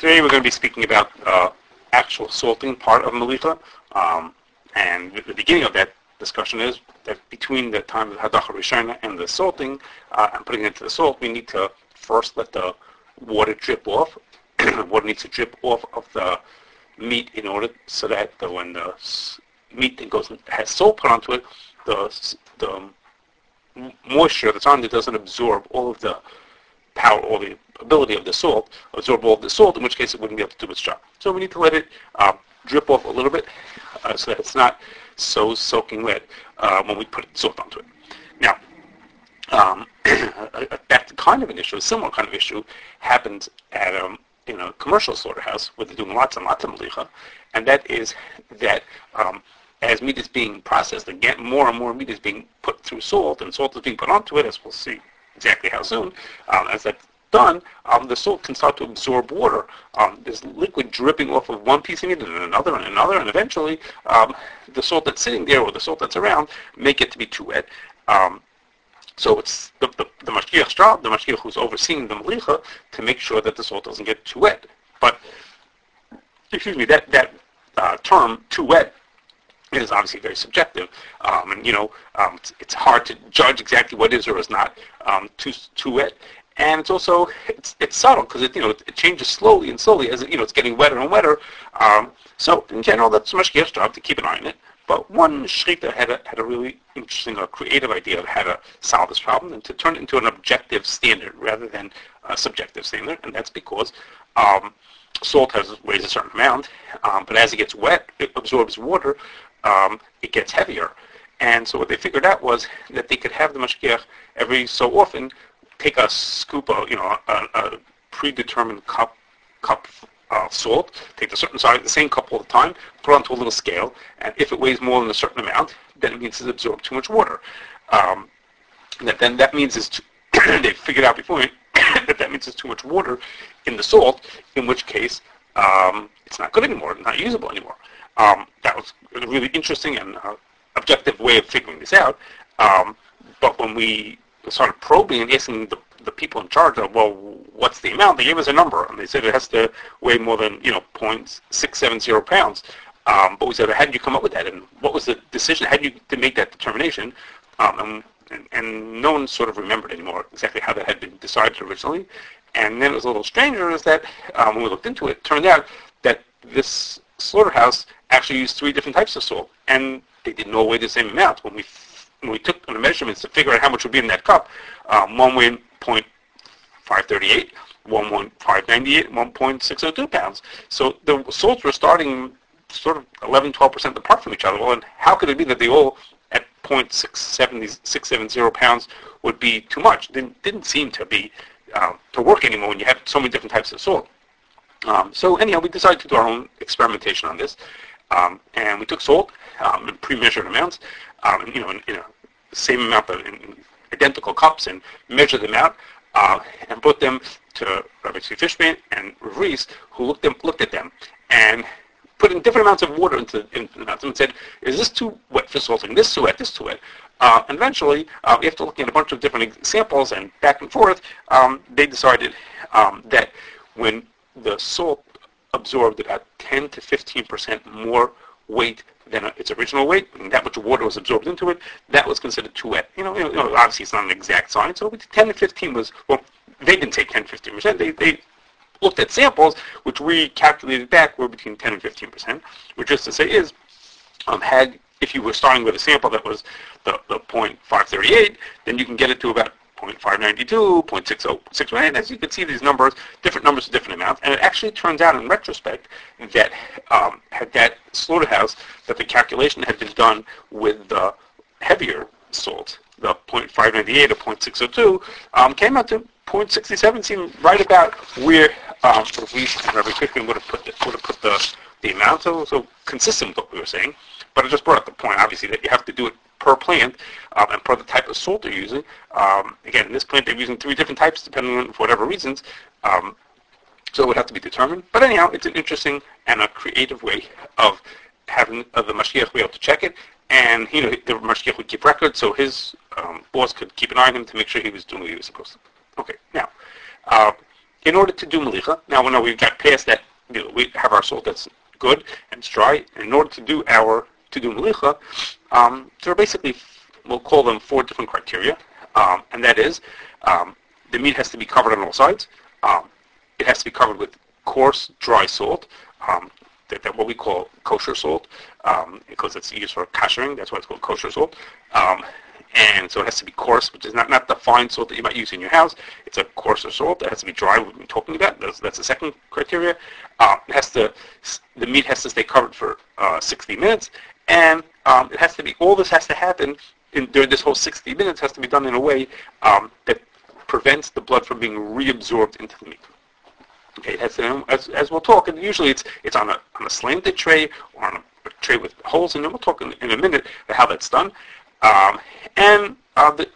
today we're going to be speaking about uh, actual salting part of Malicha. Um, and the beginning of that discussion is that between the time of Hadacha Rishona and the salting uh, and putting it into the salt, we need to first let the water drip off. water needs to drip off of the meat in order so that the, when the meat that goes has salt put onto it, the the moisture that's on it doesn't absorb all of the power or the ability of the salt, absorb all of the salt, in which case it wouldn't be able to do its job. So we need to let it uh, drip off a little bit uh, so that it's not so soaking wet uh, when we put salt onto it. Now, um, that kind of an issue, a similar kind of issue, happens at um, in a commercial slaughterhouse where they're doing lots and lots of malicha, and that is that um, as meat is being processed, again, more and more meat is being put through salt, and salt is being put onto it, as we'll see exactly how soon. Um, as that's done, um, the salt can start to absorb water. Um, there's liquid dripping off of one piece of meat and another and another, and eventually um, the salt that's sitting there or the salt that's around may get to be too wet. Um, so it's the, the, the mashgiach's job, the mashgiach who's overseeing the malicha, to make sure that the salt doesn't get too wet. But, excuse me, that, that uh, term, too wet, is obviously very subjective, um, and you know um, it's, it's, hard to judge exactly what is or is not um, too too wet. And it's also it's, it's subtle because it you know it changes slowly and slowly as it, you know it's getting wetter and wetter. Um, so in general, that's Mashgiach's job to keep an eye on it. But one shrita had a had a really interesting or creative idea of how to solve this problem and to turn it into an objective standard rather than a subjective standard, and that's because um, salt has weighs a certain amount, um, but as it gets wet, it absorbs water, um, it gets heavier. And so what they figured out was that they could have the mashgiach every so often take a scoop of, you know, a, a predetermined cup cup of uh, salt, take a certain size, the same cup all the time, put it onto a little scale, and if it weighs more than a certain amount, then it means it's absorbed too much water. Um, that then that means it's too, they figured out before that that means it's too much water in the salt, in which case um, it's not good anymore, not usable anymore. Um, that was a really interesting and uh, objective way of figuring this out. Um, but when we started probing and asking the, the people in charge of, well, what's the amount? They gave us a number, and they said it has to weigh more than, you know, 0.670 pounds. Um, but we said, how did you come up with that? And what was the decision? How did you to make that determination? Um, and, and, and, no one sort of remembered anymore exactly how that had been decided originally. And then it was a little stranger is that um, when we looked into it, it turned out that this slaughterhouse actually used three different types of salt, and they didn't all weigh the same amount. When we we took the measurements to figure out how much would be in that cup, um, one weighed 0.538, one 598, 1.602 pounds. So the salts were starting sort of 11, 12% apart from each other. Well, and how could it be that they all at 0.670 pounds would be too much? Didn't, didn't seem to be uh, to work anymore when you had so many different types of salt. Um, so anyhow, we decided to do our own experimentation on this, um, and we took salt um, in pre-measured amounts, um, you know, in, in, a same amount of identical cups, and measured them out, uh, and put them to Rabbi Tzvi Fishman and Reese, who looked, them, looked at them, and put in different amounts of water into, into them and said, is this too wet for salting? This too wet, this too wet. Uh, and eventually, uh, after looking at a bunch of different examples and back and forth, um, they decided um, that when the salt absorbed about 10 to 15 percent more weight than its original weight, and that much water was absorbed into it, that was considered too wet. You know, you know obviously it's not an exact science, so 10 to 15 was, well, they didn't say 10 to 15 percent, they, they looked at samples, which we calculated back were between 10 and 15 percent, which just to say is, um, had, if you were starting with a sample that was the, the 0.538, then you can get it to about 0.592, 0.606, and as you can see these numbers, different numbers different amounts, and it actually turns out in retrospect that um, had that slaughterhouse, that the calculation had been done with the heavier salt, the 0.598 or 0.602, um, came out to 0.67, seemed right about where um, we, Rabbi Quickly would have put the, would have put the, the amount, so, so consistent with what we were saying. But I just brought up the point, obviously, that you have to do it per plant um, and per the type of salt they're using. Um, again, in this plant they're using three different types depending on for whatever reasons. Um, so it would have to be determined. But anyhow, it's an interesting and a creative way of having uh, the mashgiach be able to check it. And you know, the mashgiach would keep records, so his um, boss could keep an eye on him to make sure he was doing what he was supposed to. Okay, now, uh, in order to do malicha, now we know we've got past that, you know, we have our salt that's good and it's dry. And in order to do our to do malicha, um, there are basically we'll call them four different criteria, um, and that is um, the meat has to be covered on all sides. Um, it has to be covered with coarse, dry salt. Um, that, that what we call kosher salt, because it's used for koshering. That's why it's called kosher salt. And so it has to be coarse, which is not, not the fine salt that you might use in your house. It's a coarser salt. It has to be dry. We've been talking about. That's, that's the second criteria. Uh, it has to, the meat has to stay covered for uh, 60 minutes, and um, it has to be. All this has to happen in, during this whole 60 minutes has to be done in a way um, that prevents the blood from being reabsorbed into the meat. Okay, as, as, as we'll talk, and usually it's it's on a on a slanted tray or on a, tray with holes in it. We'll talk in, in a minute how that's done. Um, and uh, the,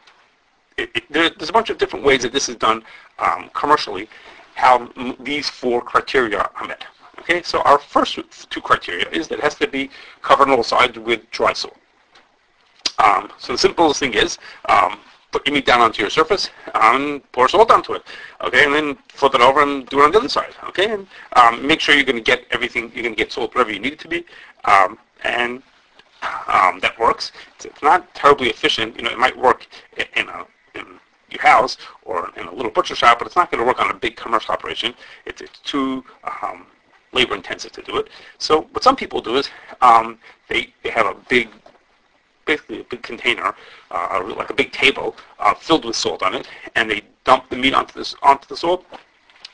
it, it, there, there's a bunch of different ways that this is done um, commercially, how m- these four criteria are met. Okay, so our first two criteria is that it has to be covered on all sides with dry salt. Um, so the simplest thing is, um, put your meat down onto your surface, and pour salt onto it, okay, and then flip it over and do it on the other side, okay, and um, make sure you're going to get everything, you're going to get salt wherever you need it to be, um, and um, that works. It's, it's, not terribly efficient. You know, it might work in, in a in your house or in a little butcher shop, but it's not going to work on a big commercial operation. It's, it's too um, labor intensive to do it. So what some people do is um, they they have a big basically a big container, uh, like a big table uh, filled with salt on it, and they dump the meat onto this onto the salt,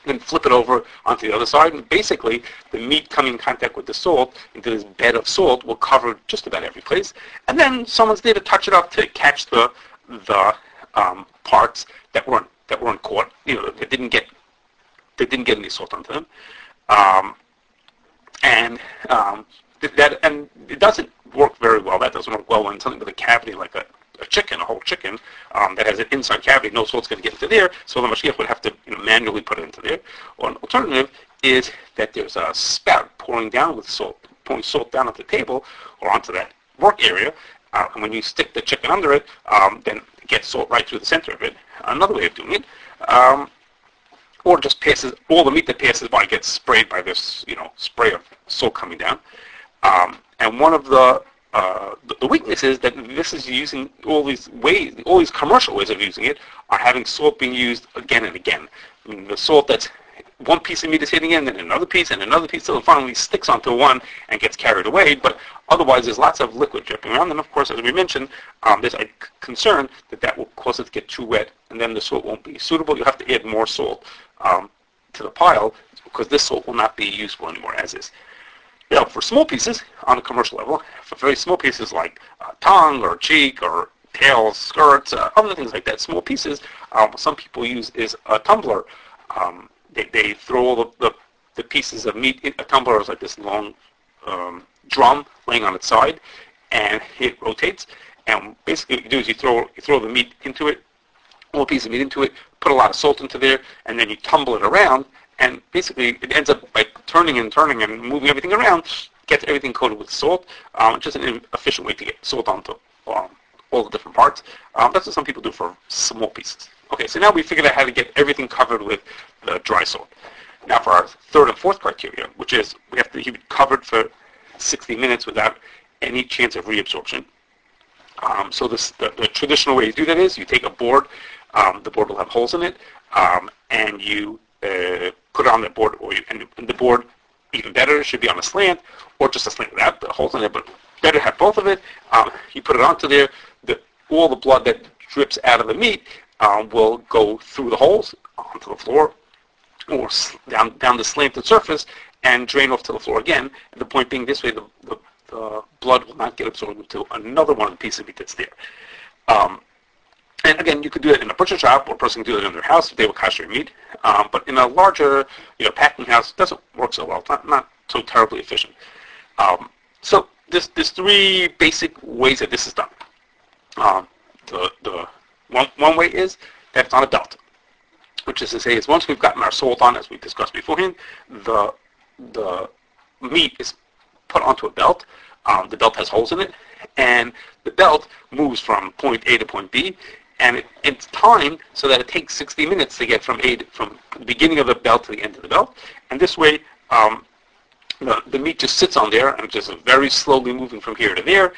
then flip it over onto the other side, and basically the meat coming in contact with the salt into this bed of salt will cover just about every place, and then someone's there to touch it up to catch the the um, parts that weren't that weren't caught, you know, that didn't get they didn't get any salt onto them, um, and um, that and it doesn't work very well. That doesn't work well when something with a cavity like a a chicken, a whole chicken, um, that has an inside cavity, no salt's going to get into there, so the mashgiach would have to you know, manually put it into there. Or an alternative is that there's a spout pouring down with salt, pouring salt down at the table or onto that work area, uh, and when you stick the chicken under it, um, then it gets salt right through the center of it. Another way of doing it. Um, or just passes all the meat that passes by gets sprayed by this, you know, spray of salt coming down. Um, and one of the uh, the, weakness is that this is using all these ways, all these commercial ways of using it are having salt being used again and again. I mean, the salt that's one piece of meat is hitting in, then another piece, and another piece, till it finally sticks onto one and gets carried away. But otherwise, there's lots of liquid dripping around. And of course, as we mentioned, um, there's a concern that that will cause it to get too wet, and then the salt won't be suitable. You'll have to add more salt um, to the pile because this salt will not be useful anymore as is. Now, for small pieces on a commercial level, for very small pieces like uh, tongue or cheek or tails, skirts, uh, other things like that, small pieces, um, some people use is a tumbler. Um, they, they throw all the, the, the, pieces of meat in a tumbler is like this long um, drum laying on its side, and it rotates. And basically, what you do is you throw you throw the meat into it, all piece of meat into it, put a lot of salt into there, and then you tumble it around, and basically it ends up by turning and turning and moving everything around, gets everything coated with salt, um, just an efficient way to get salt onto um, all the different parts. Um, that's what some people do for small pieces. Okay, so now we figured out how to get everything covered with the dry salt. Now for our third and fourth criteria, which is we have to keep it covered for 60 minutes without any chance of reabsorption. Um, so this, the, the, traditional way to do that is you take a board, um, the board will have holes in it, um, and you uh, put it on the board, or you, and, the board, even better, should be on a slant, or just a slant without the holes in it, but better have both of it. Um, you put it onto there, the, all the blood that drips out of the meat um, will go through the holes onto the floor, or down, down the slanted surface, and drain off to the floor again. The point being, this way the, the, the blood will not get absorbed into another one of the pieces of meat that's there. Um, and again, you could do it in a butcher shop, or a person can do it in their house if they will kosher meat. Um, but in a larger, you know, packing house, it doesn't work so well. It's not, not so terribly efficient. Um, so there's, there's three basic ways that this is done. Um, the, the one, one way is that it's on a belt, which is to say is once we've gotten our salt on, as we discussed beforehand, the, the meat is put onto a belt. Um, the belt has holes in it, and the belt moves from point A to point B, and it, it's timed so that it takes 60 minutes to get from a from the beginning of the belt to the end of the belt, and this way um, the, the meat just sits on there and just very slowly moving from here to there,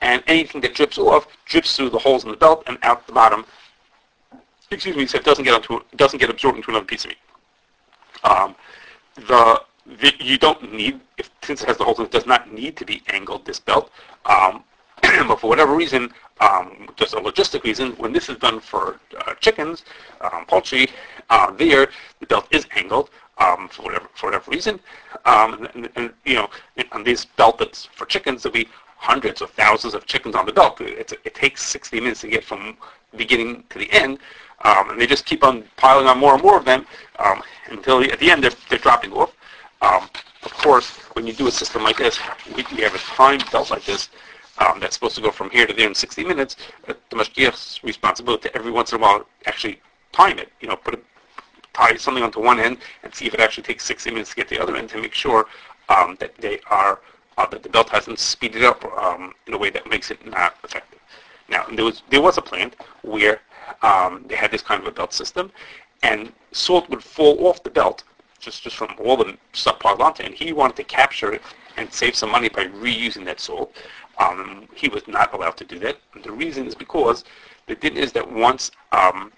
and anything that drips off drips through the holes in the belt and out the bottom. Excuse me, so it doesn't get onto doesn't get absorbed into another piece of meat. Um, the, the, you don't need if since it has the holes it does not need to be angled this belt. Um, but for whatever reason, um, just a logistic reason, when this is done for uh, chickens, um, poultry, uh, there the belt is angled um, for whatever for whatever reason, um, and, and, you know on this belt that's for chickens there'll be hundreds of thousands of chickens on the belt. It, it takes 60 minutes to get from beginning to the end, um, and they just keep on piling on more and more of them um, until at the end they're, they're dropping off. Of course, when you do a system like this, we have a timed belt like this um, that's supposed to go from here to there in 60 minutes. Uh, the mashgiach's responsibility to every once in a while actually time it. You know, put a, tie something onto one end and see if it actually takes 60 minutes to get to the other end to make sure um, that they are uh, that the belt hasn't speeded up um, in a way that makes it not effective. Now, there was there was a plant where um, they had this kind of a belt system, and salt would fall off the belt just just from all the stuff piled onto it. And he wanted to capture it and save some money by reusing that salt. Um, he was not allowed to do that. And the reason is because the din is that once um,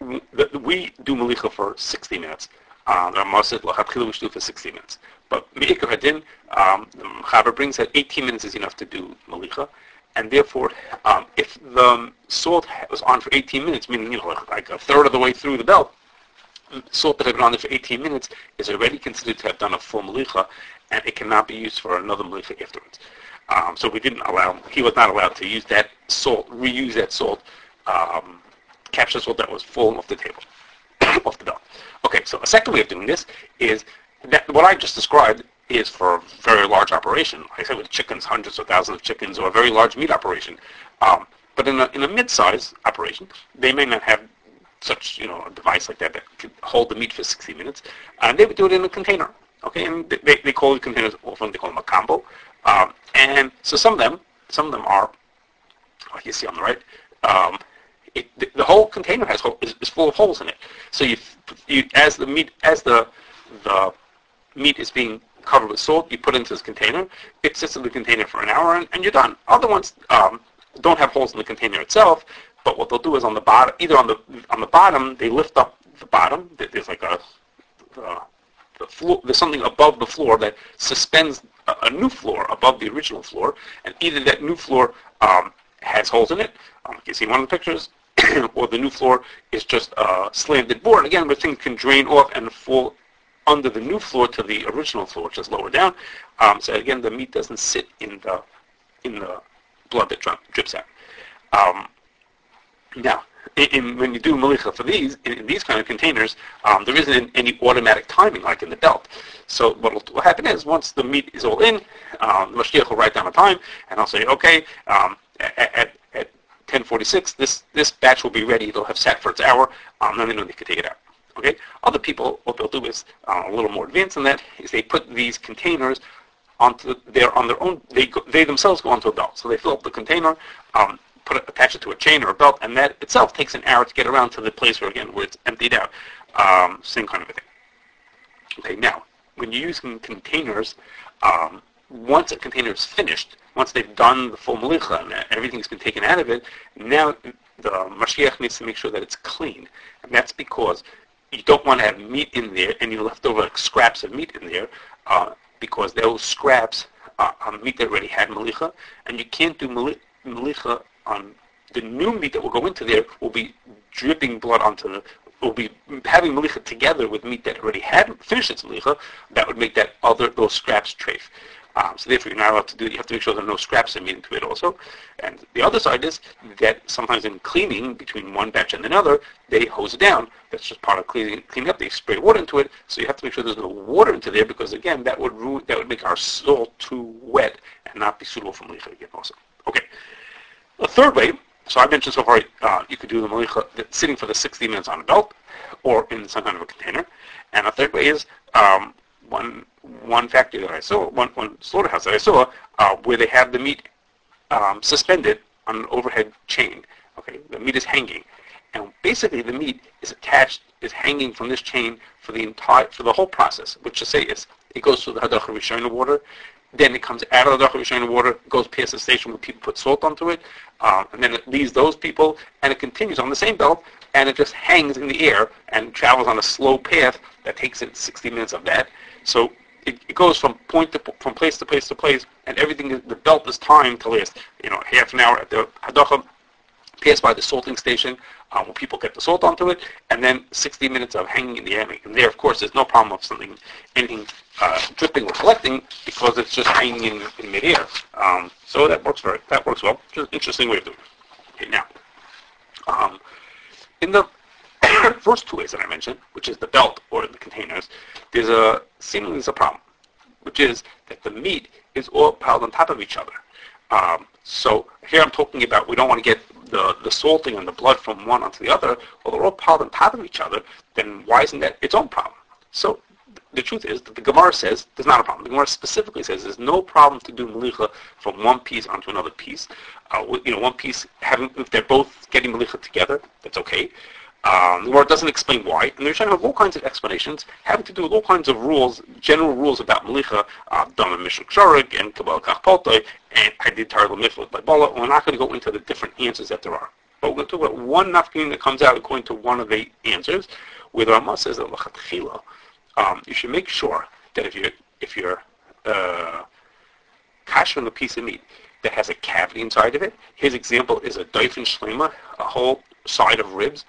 we do malicha for 60 minutes, uh, the Ramasit Lachatchila we do for 60 minutes. But Me'ikar Hadin, um, the Chaber brings that 18 minutes is enough to do malicha, and therefore, um, if the salt was on for 18 minutes, meaning you know like a third of the way through the belt, salt that had been on there for 18 minutes is already considered to have done a full malicha, and it cannot be used for another malicha afterwards. Um, so we didn't allow, he was not allowed to use that salt, reuse that salt, um, capture salt that was falling off the table, off the belt. Okay, so a second way of doing this is that what I just described is for a very large operation. Like I said, with chickens, hundreds or thousands of chickens, or a very large meat operation. Um, but in a, in a mid-size operation, they may not have such, you know, a device like that that could hold the meat for 60 minutes, and they would do it in a container. Okay, and they, they call the containers often they call them a combo. Um, and so some of them, some of them are, like you see on the right, um, it, the, the, whole container has is, is, full of holes in it. So you, you as the meat as the the meat is being covered with salt, you put it into this container. It sits in the container for an hour, and, and you're done. Other ones um, don't have holes in the container itself, but what they'll do is on the bottom, either on the on the bottom, they lift up the bottom. There's like a the floor, there's something above the floor that suspends a, new floor above the original floor, and either that new floor um, has holes in it, um, you can see one of the pictures, or the new floor is just a slanted board. Again, where things can drain off and fall under the new floor to the original floor, which is lower down. Um, so again, the meat doesn't sit in the in the blood that drips out. Um, now, in, in, when you do malicha for these, in, in these kind of containers, um, there isn't any automatic timing like in the belt. So what will happen is once the meat is all in, um, the mashgiach will write down a time, and I'll say, okay, um, at, at, at 10:46, this this batch will be ready. It'll have sat for its hour, um, then they know they can take it out. Okay. Other people, what they'll do is uh, a little more advanced than that. Is they put these containers onto their on their own. They go, they themselves go onto a belt. So they fill up the container, um, put it, attach it to a chain or a belt, and that itself takes an hour to get around to the place where again where it's emptied out. Um, same kind of a thing. Okay. Now, when you're using containers, um, once a container is finished, once they've done the full malicha and everything's been taken out of it, now the mashgiach needs to make sure that it's clean, and that's because you don't want to have meat in there, and you any leftover scraps of meat in there, uh, because those scraps are on meat that already had malicha, and you can't do malicha on the new meat that will go into there will be dripping blood onto the will be having malicha together with meat that already had finished its malicha, that would make that other those scraps trafe. Um, so therefore, you're not allowed to do. It. You have to make sure there are no scraps in into it also. And the other side is that sometimes in cleaning between one batch and another, they hose it down. That's just part of cleaning cleaning up. They spray water into it, so you have to make sure there's no water into there because again, that would ruin, that would make our salt too wet and not be suitable for malicha again also. Okay. The third way. So I mentioned so far, uh, you could do the malicha sitting for the 60 minutes on a belt or in some kind of a container. And a third way is um, one one factory that I saw, one, one slaughterhouse that I saw, uh, where they have the meat um, suspended on an overhead chain. Okay, the meat is hanging, and basically the meat is attached, is hanging from this chain for the entire, for the whole process, which to say is, it goes through the Hadacha Rishona water, then it comes out of the Hadacha Rishona water, goes past the station where people put salt onto it, um, and then it leaves those people, and it continues on the same belt, and it just hangs in the air and travels on a slow path that takes it 60 minutes of that. So it, it goes from point to from place to place to place, and everything the belt is timed to last. You know, half an hour at the hadacha, pass by the salting station um, where people get the salt onto it, and then 60 minutes of hanging in the air. And there, of course, there's no problem of something, anything uh, dripping or collecting because it's just hanging in, in midair. Um, so that works very, that works well. Just interesting way of doing it. Okay, now, um, in the first two ways that I mentioned, which is the belt or the containers, there's a seemingly there's a problem, which is that the meat is all piled on top of each other. Um, so here I'm talking about we don't want to get the, the salting and the blood from one onto the other. Well, they're all piled on top of each other. Then why isn't that its own problem? So the truth is that the Gemara says there's not a problem. The Gemara specifically says there's no problem to do melicha from one piece onto another piece. Uh, you know, one piece having if they're both getting melicha together, that's okay. Um, the Gemara doesn't explain why, and trying to have all kinds of explanations having to do with all kinds of rules, general rules about Melicha, uh, Dam and Mishuk Shorik, and Kabbalah Kachpoltoi, and I did Targum Miflet by Bala. We're not going to go into the different answers that there are. But we're going to talk about one nafkin that comes out according to one of the answers, where the Ramah says that um, you should make sure that if you're, if you're uh, a piece of meat that has a cavity inside of it, his example is a doifin shlema, a whole side of ribs,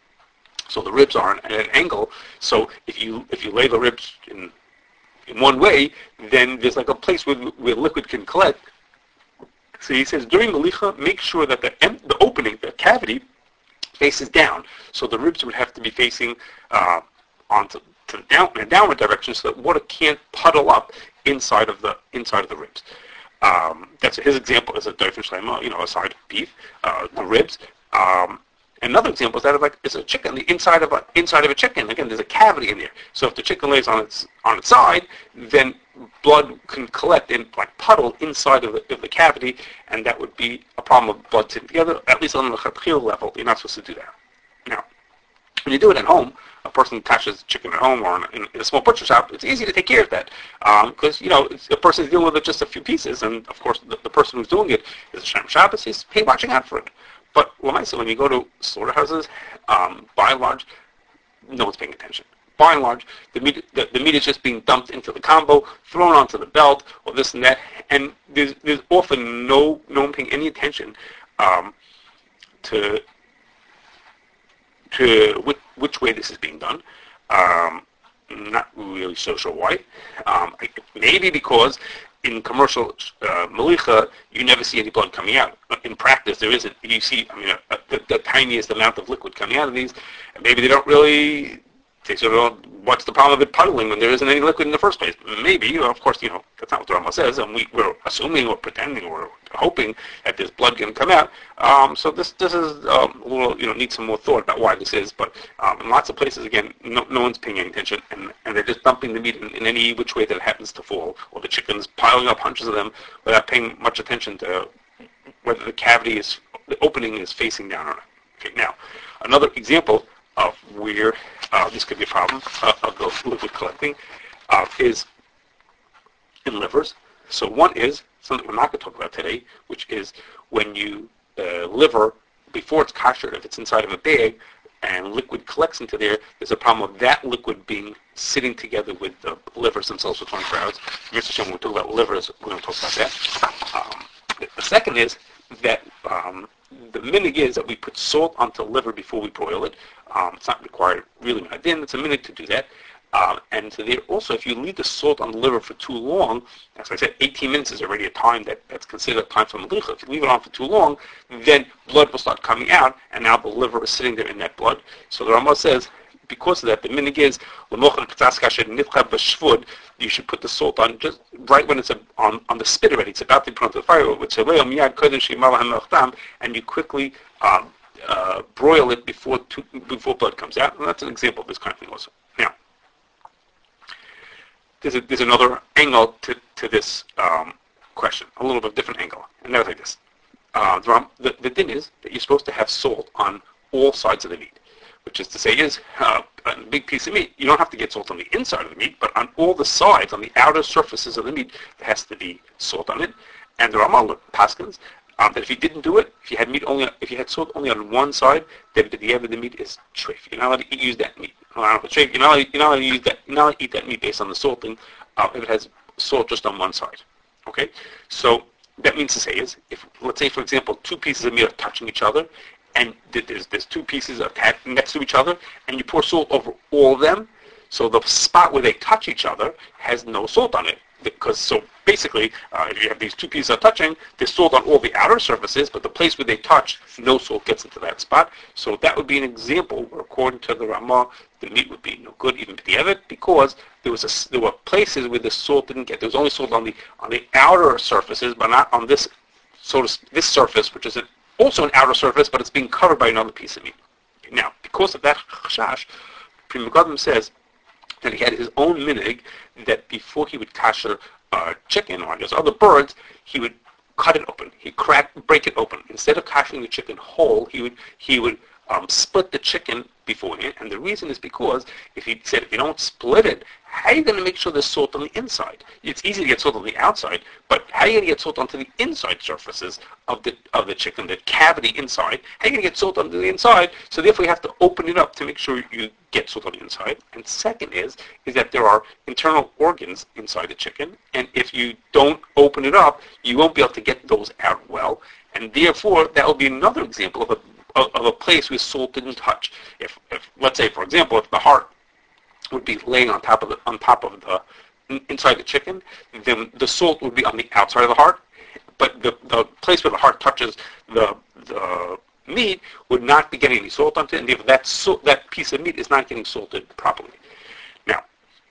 so the ribs are at an angle. So if you if you lay the ribs in in one way, then there's like a place where, where liquid can collect. So he says during the licha, make sure that the the opening, the cavity, faces down. So the ribs would have to be facing uh, onto to the down in a downward direction, so that water can't puddle up inside of the inside of the ribs. Um, that's his example is a dofen you know, a side of beef, uh, the ribs. Um, Another example is that of like it's a chicken, the inside of a inside of a chicken. Again, there's a cavity in there. So if the chicken lays on its on its side, then blood can collect in like puddle inside of the, of the cavity, and that would be a problem of blood sitting together. At least on the chatchil level, you're not supposed to do that. Now, when you do it at home, a person catches chicken at home or in, in, a small butcher shop, it's easy to take care of that because um, you know a person's dealing with just a few pieces, and of course the, the person who's doing it is a Shem Shabbos. He's hey, watching out for it. But when I say when you go to slaughterhouses, um, by and large, no one's paying attention. By and large, the meat, the, the meat is just being dumped into the combo, thrown onto the belt, or this and that, and there's, there's often no, no one paying any attention um, to to which, which, way this is being done. Um, not really so sure why. Um, maybe because in commercial uh, malicha, you never see any blood coming out. In practice, there isn't. You see, I mean, a, the, the, tiniest amount of liquid coming out of these, and maybe they don't really sort of what's the problem of it puddling when there isn't any liquid in the first place? Maybe, of course, you know, that's not what the Rama says, and we, we're assuming or pretending or hoping that there's blood to come out. Um, so this this is um, a little, you know, needs some more thought about why this is. But um, in lots of places, again, no, no one's paying any attention, and, and they're just dumping the meat in, in any which way that it happens to fall, or the chickens piling up hunches of them without paying much attention to whether the cavity is, the opening is facing down or not. Okay, now, another example of where uh, this could be a problem uh, of the liquid collecting uh, is in livers. So one is something we're not going to talk about today, which is when you uh, liver before it's kosher, if it's inside of a bag and liquid collects into there, there's a problem of that liquid being sitting together with the livers themselves for 24 hours. Mr. When we talk about livers, we're going to talk about that. Um, the second is that um, the minhag is that we put salt onto liver before we broil it. Um, it's not required really then It's a minute to do that. Um, and so there also, if you leave the salt on the liver for too long, as I said, 18 minutes is already a time that, that's considered a time for malicha. If you leave it on for too long, then blood will start coming out, and now the liver is sitting there in that blood. So the Rama says, because of that, the minhag is you should put the salt on just right when it's a, on, on the spit already. It's about to be put onto the fire. And you quickly um, uh, broil it before before blood comes out. That's an example of this kind of thing also. Now, there's, a, there's another angle to, to this um, question, a little bit different angle. And that's like this. uh, the, the thing is that you're supposed to have salt on all sides of the meat, which is to say is uh, a big piece of meat. You don't have to get salt on the inside of the meat, but on all the sides, on the outer surfaces of the meat, there has to be salt on it. And the Ramal Paskins um, that if you didn't do it, if you had meat only, if you had salt only on one side, then the end of the meat is treif. You're not allowed to use that meat. You're not allowed to, allowed, you're not allowed to use that. You're not allowed to eat that meat based on the salting uh, if it has salt just on one side. Okay, so that means to say is if let's say for example two pieces of meat are touching each other, and there's there's two pieces attached next to each other, and you pour salt over all of them, so the spot where they touch each other has no salt on it because so basically, uh, if you have these two pieces are touching, they're sold on all the outer surfaces, but the place where they touch, no salt gets into that spot. So that would be an example where, according to the Ramah, the meat would be no good even b'diavad because there was a, there were places where the salt didn't get. There was only salt on the on the outer surfaces, but not on this sort of this surface, which is an, also an outer surface, but it's being covered by another piece of meat. Now, because of that chashash, Pri Megadim says that he had his own minhag that before he would kasher uh, chicken or his other birds, he would cut it open. He'd crack, break it open. Instead of kashering the chicken whole, he would he would um, split the chicken beforehand. And the reason is because if he said if you don't split it, how are you going to make sure there's salt on the inside? It's easy to get salt on the outside, but how are you going to get salt onto the inside surfaces of the of the chicken, the cavity inside? How are you going to get salt onto the inside? So therefore you have to open it up to make sure you get salt on the inside. And second is is that there are internal organs inside the chicken, and if you don't open it up, you won't be able to get those out well. And therefore, that will be another example of a of a place where salt didn't touch. If, if let's say, for example, if the heart would be laying on top of the on top of the inside the chicken, then the salt would be on the outside of the heart, but the, the place where the heart touches the the meat would not be getting any salt onto it, and if that so, that piece of meat is not getting salted properly. Now,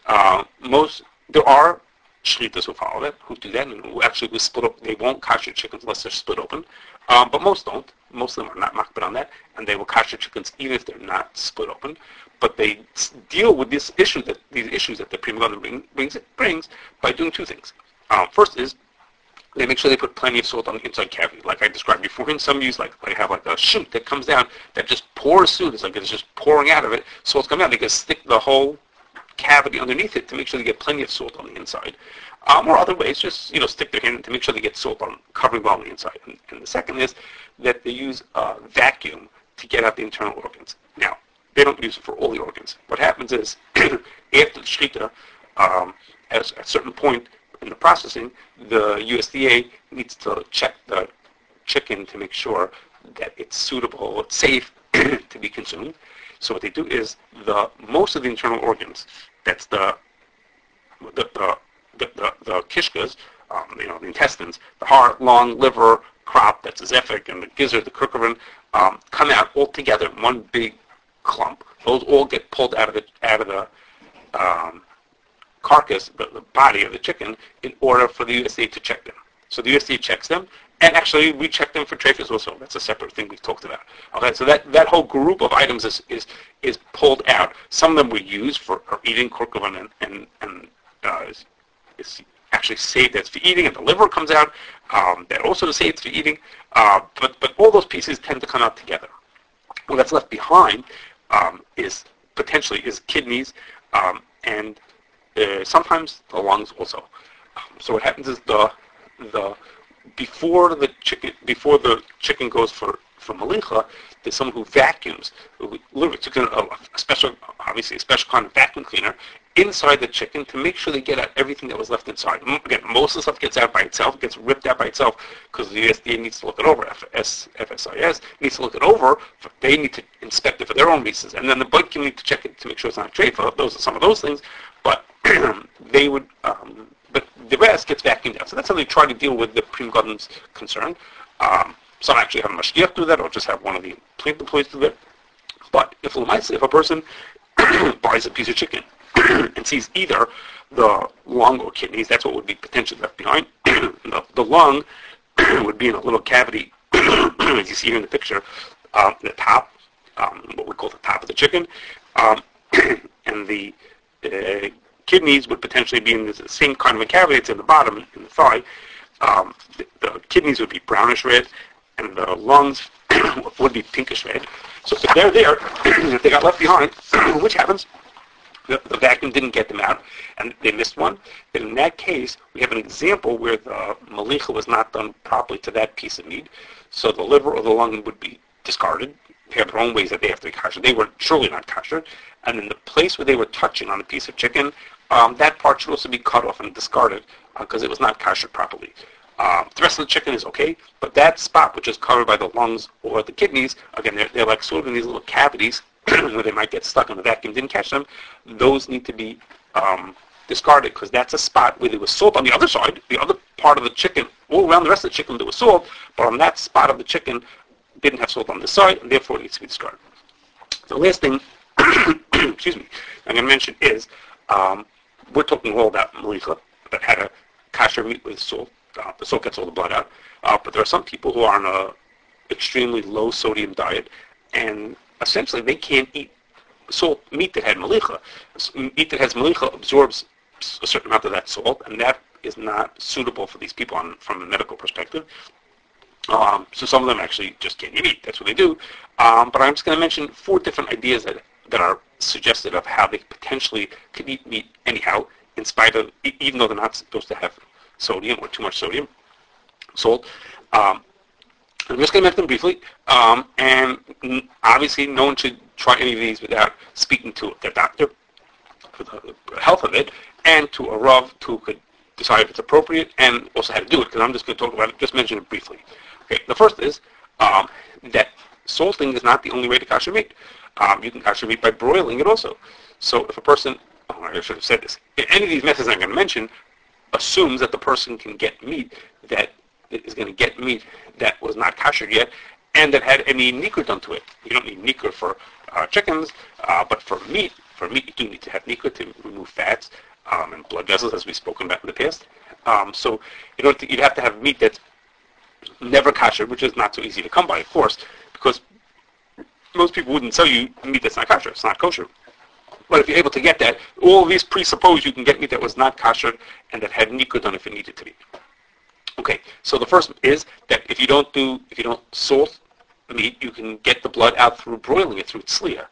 uh, most there are shlitas who follow that, who do that, and who actually will split up. They won't kasher chickens unless they're split open, um, but most don't. Most of them are not makpid on that, and they will kasher chickens even if they're not split open. But they deal with this issue that these issues that the Pri Megadim bring, brings brings by doing two things. Um, first is they make sure they put plenty of salt on the inside cavity, like I described before. And some use like they have like a chute that comes down that just pours through. It's like it's just pouring out of it. Salt's coming out. They can stick the whole cavity underneath it to make sure they get plenty of salt on the inside. Um, or other ways, just you know, stick their hand to make sure they get salt on covering well on the inside. And, and the second is that they use a vacuum to get out the internal organs. Now, they don't use it for all the organs. What happens is, after the shechita, um, at a certain point in the processing, the USDA needs to check the chicken to make sure that it's suitable, it's safe to be consumed. So what they do is the most of the internal organs, that's the the the, the, the, kishkas, um, you know, the intestines, the heart, lung, liver, crop, that's the zephic, and the gizzard, the kurkumin, um, come out all together in one big clump. Those all get pulled out of the out of the um, carcass, the, the body of the chicken, in order for the USDA to check them. So the USDA checks them, and actually, we check them for trephis also. That's a separate thing we've talked about. Okay, so that, that whole group of items is, is, is pulled out. Some of them we use for, eating, kurkumin, and, and, and uh, is, actually saved as for eating, and the liver comes out. Um, that also is saved for eating. Uh, but, but all those pieces tend to come out together. What that's left behind um, is potentially is kidneys um, and uh, sometimes the lungs also. Um, so what happens is the the before the chicken before the chicken goes for for malicha, there's someone who vacuums, who literally took a, a special, obviously a special kind of vacuum cleaner inside the chicken to make sure they get out everything that was left inside. Again, most of the stuff gets out by itself, gets ripped out by itself because the USDA needs to look it over. FS, FSIS needs to look it over. They need to inspect it for their own reasons, and then the blood can need to check it to make sure it's not a treifa. Those are some of those things, but they would um, but the rest gets vacuumed out. So that's how they try to deal with the Pri Megadim's concern. Um, some actually have a mashgiach do that, or just have one of the plant employees do that. But if if a person buys a piece of chicken and sees either the lung or kidneys, that's what would be potentially left behind. the, the, lung would be in a little cavity, as you see here in the picture, uh, the top, um, what we call the top of the chicken, um, and the uh, kidneys would potentially be in the same kind of a cavity. It's in the bottom, in the thigh. Um, the, the, kidneys would be brownish red, and the lungs would be pinkish red. So if they're there, if they got left behind, which happens, the, vacuum didn't get them out, and they missed one, then in that case, we have an example where the malicha was not done properly to that piece of meat, so the liver or the lung would be discarded. They have their own ways that they have to be kosher. They were surely not kosher. And in the place where they were touching on a piece of chicken, um, that part should also be cut off and discarded because uh, it was not kosher properly. Um, the rest of the chicken is okay, but that spot, which is covered by the lungs or the kidneys, again, they're, they're like sort of in these little cavities where they might get stuck in the vacuum, didn't catch them. Those need to be um, discarded because that's a spot where there was salt on the other side, the other part of the chicken, all around the rest of the chicken there was salt, but on that spot of the chicken didn't have salt on the side, and therefore it needs to be discarded. The last thing, excuse me, I'm going to mention is um, we're talking all about malicha that had a kosher meat with salt. Uh, the salt gets all the blood out. Uh, but there are some people who are on a extremely low sodium diet, and essentially they can't eat salt meat that had malicha. Meat that has malicha absorbs a certain amount of that salt, and that is not suitable for these people on, from a medical perspective. Um, so some of them actually just can't eat meat. That's what they do. Um, but I'm just going to mention four different ideas that, that are suggested of how they potentially could eat meat anyhow, in spite of, even though they're not supposed to have sodium or too much sodium, salt. Um, I'm just going to mention them briefly. Um, and obviously, no one should try any of these without speaking to their doctor for the health of it, and to a Rav who could decide if it's appropriate and also how to do it, because I'm just going to talk about it, just mention it briefly. Okay, the first is um, that salting is not the only way to kosher meat. Um, you can kosher meat by broiling it also. So if a person, oh, I should have said this, any of these methods I'm going to mention assumes that the person can get meat that is going to get meat that was not kosher yet and that had any done to it. You don't need nikur for uh, chickens, uh, but for meat, for meat you do need to have nikur to remove fats um, and blood vessels, as we've spoken about in the past. Um, so you know you'd have to have meat that's never kosher, which is not so easy to come by, of course, because most people wouldn't sell you meat that's not kosher. It's not kosher. But if you're able to get that, all these presuppose you can get meat that was not kosher and that had nikur on if it needed to be. Okay, so the first is that if you don't do, if you don't salt the meat, you can get the blood out through broiling it through tzliya.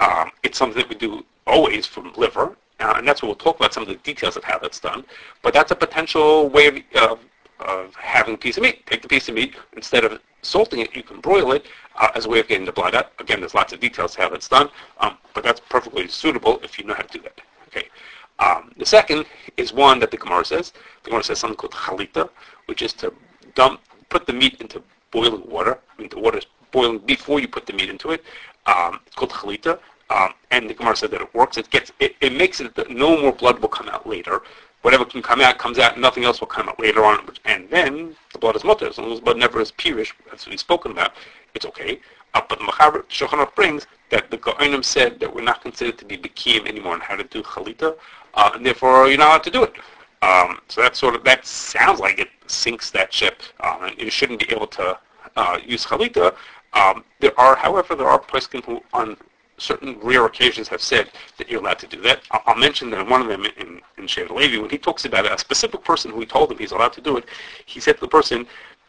Um, it's something that we do always from liver, uh, and that's what we'll talk about some of the details of how that's done. But that's a potential way of, of having a piece of meat. Take the piece of meat, instead of salting it, you can broil it uh, as a way of getting the blood out. Again, there's lots of details how that's done, um, but that's perfectly suitable if you know how to do that. Okay. Um, the second is one that the Gemara says. The Gemara says something called chalita, which is to dump, put the meat into boiling water. I mean, the water is boiling before you put the meat into it. Um, it's called chalita. Um, and the Gemara said that it works. It gets, it, it makes it that no more blood will come out later. Whatever can come out comes out. Nothing else will come out later on. And then the blood is mutter. As long as blood never is pirish, what he's spoken about. It's okay. Uh, but the Machaber brings that the Gaonim said that we're not considered to be bekim anymore on how to do chalita, uh, and therefore you're not allowed to do it. Um, so that sort of that sounds like it sinks that ship, um, and you shouldn't be able to uh, use chalita. Um, there are, however, there are poskim who on certain rare occasions have said that you're allowed to do that. I'll, I'll mention that one of them in, in Shevet Levi, when he talks about a specific person who told him he's allowed to do it, he said to the person,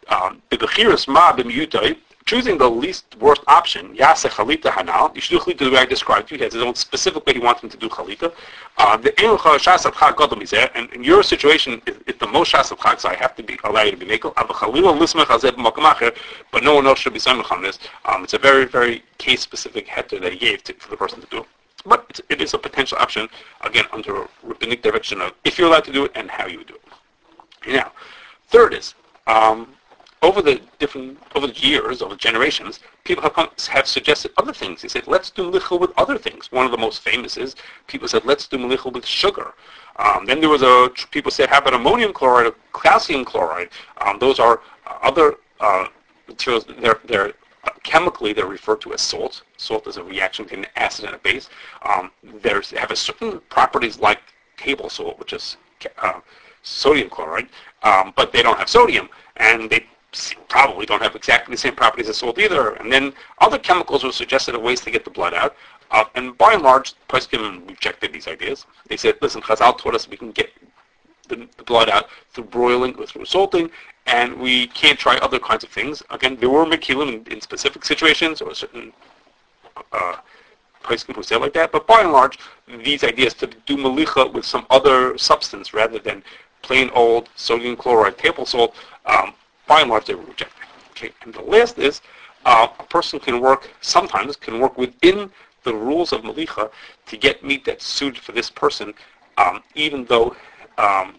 um, choosing the least worst option, Yasa Chalita Hanal, you should do Chalita the way I described to you. He has his own specific way he wants him to do Chalita. Uh, the Mizeh, and in your situation, it's the most Shas Chag, so I have to be allow you to be Mekel. But no one else should be Samech on this. Um, it's a very, very case-specific heter that he gave to, for the person to do. But it's, it is a potential option, again, under a rabbinic direction of if you're allowed to do it and how you would do it. Now, third is, um, over the different over the years, over generations, people have have suggested other things. They said, let's do melichel with other things. One of the most famous is people said, let's do melichel with sugar. Um, then there was a people said, how about ammonium chloride or calcium chloride? Um, those are other uh, materials. They're they're uh, chemically they're referred to as salt. Salt is a reaction between an acid and a base. Um, they have a certain properties like table salt, which is uh, sodium chloride, um, but they don't have sodium, and they probably don't have exactly the same properties as salt either. And then other chemicals were suggested as ways to get the blood out. Uh, and by and large, Poskim rejected these ideas. They said, listen, Chazal taught us we can get the, the, blood out through broiling or through salting, and we can't try other kinds of things. Again, there were mekilim in, in specific situations or certain uh, places who say like that, but by and large, these ideas to do malicha with some other substance rather than plain old sodium chloride table salt, um, by and large, they were rejected. Okay, and the last is uh, a person can work sometimes can work within the rules of malicha to get meat that's suited for this person, um, even though um,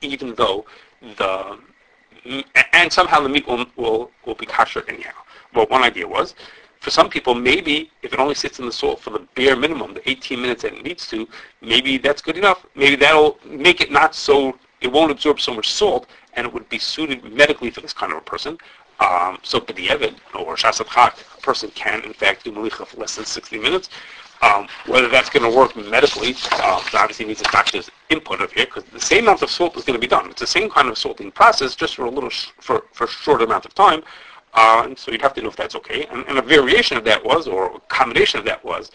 even though the and somehow the meat will will, will be kosher anyhow. Well, one idea was for some people, maybe if it only sits in the salt for the bare minimum, the 18 minutes that it needs to, maybe that's good enough. Maybe that'll make it not so, it won't absorb so much salt, and it would be suited medically for this kind of a person. Um, so B'di'evid, or Shasat Chak, a person can in fact do Malicha for less than 60 minutes. Um, whether that's going to work medically, uh, obviously needs a doctor's input of here, because the same amount of salt is going to be done. It's the same kind of salting process, just for a little, sh- for, for a short amount of time. Uh, so you'd have to know if that's okay. And, and, a variation of that was, or a combination of that was,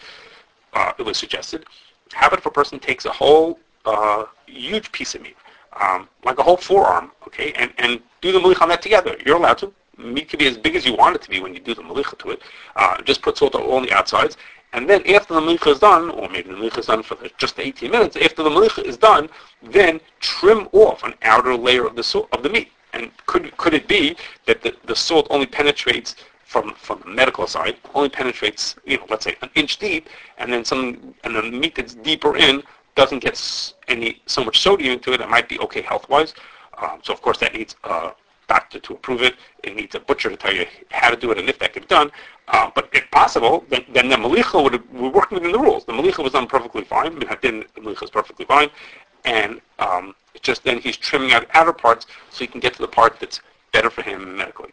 uh, it was suggested, have it if a person takes a whole uh, huge piece of meat, um, like a whole forearm, okay, and, and do the malich on that together. You're allowed to. Meat can be as big as you want it to be when you do the malich to it. Uh, just put salt on the outsides. And then after the malich is done, or maybe the malich is done for the, just 18 minutes, after the malich is done, then trim off an outer layer of the, so- of the meat. And could could it be that the, the salt only penetrates from from the medical side, only penetrates, you know, let's say an inch deep, and then some and the meat that's deeper in doesn't get any so much sodium into it. It might be okay health wise. Um, so of course that needs a doctor to approve it. It needs a butcher to tell you how to do it and if that can be done. Uh, but if possible, then, then the malicha would we're working within the rules. The malicha was done perfectly fine. The malicha is perfectly fine, and um, just then he's trimming out outer parts so he can get to the part that's better for him medically.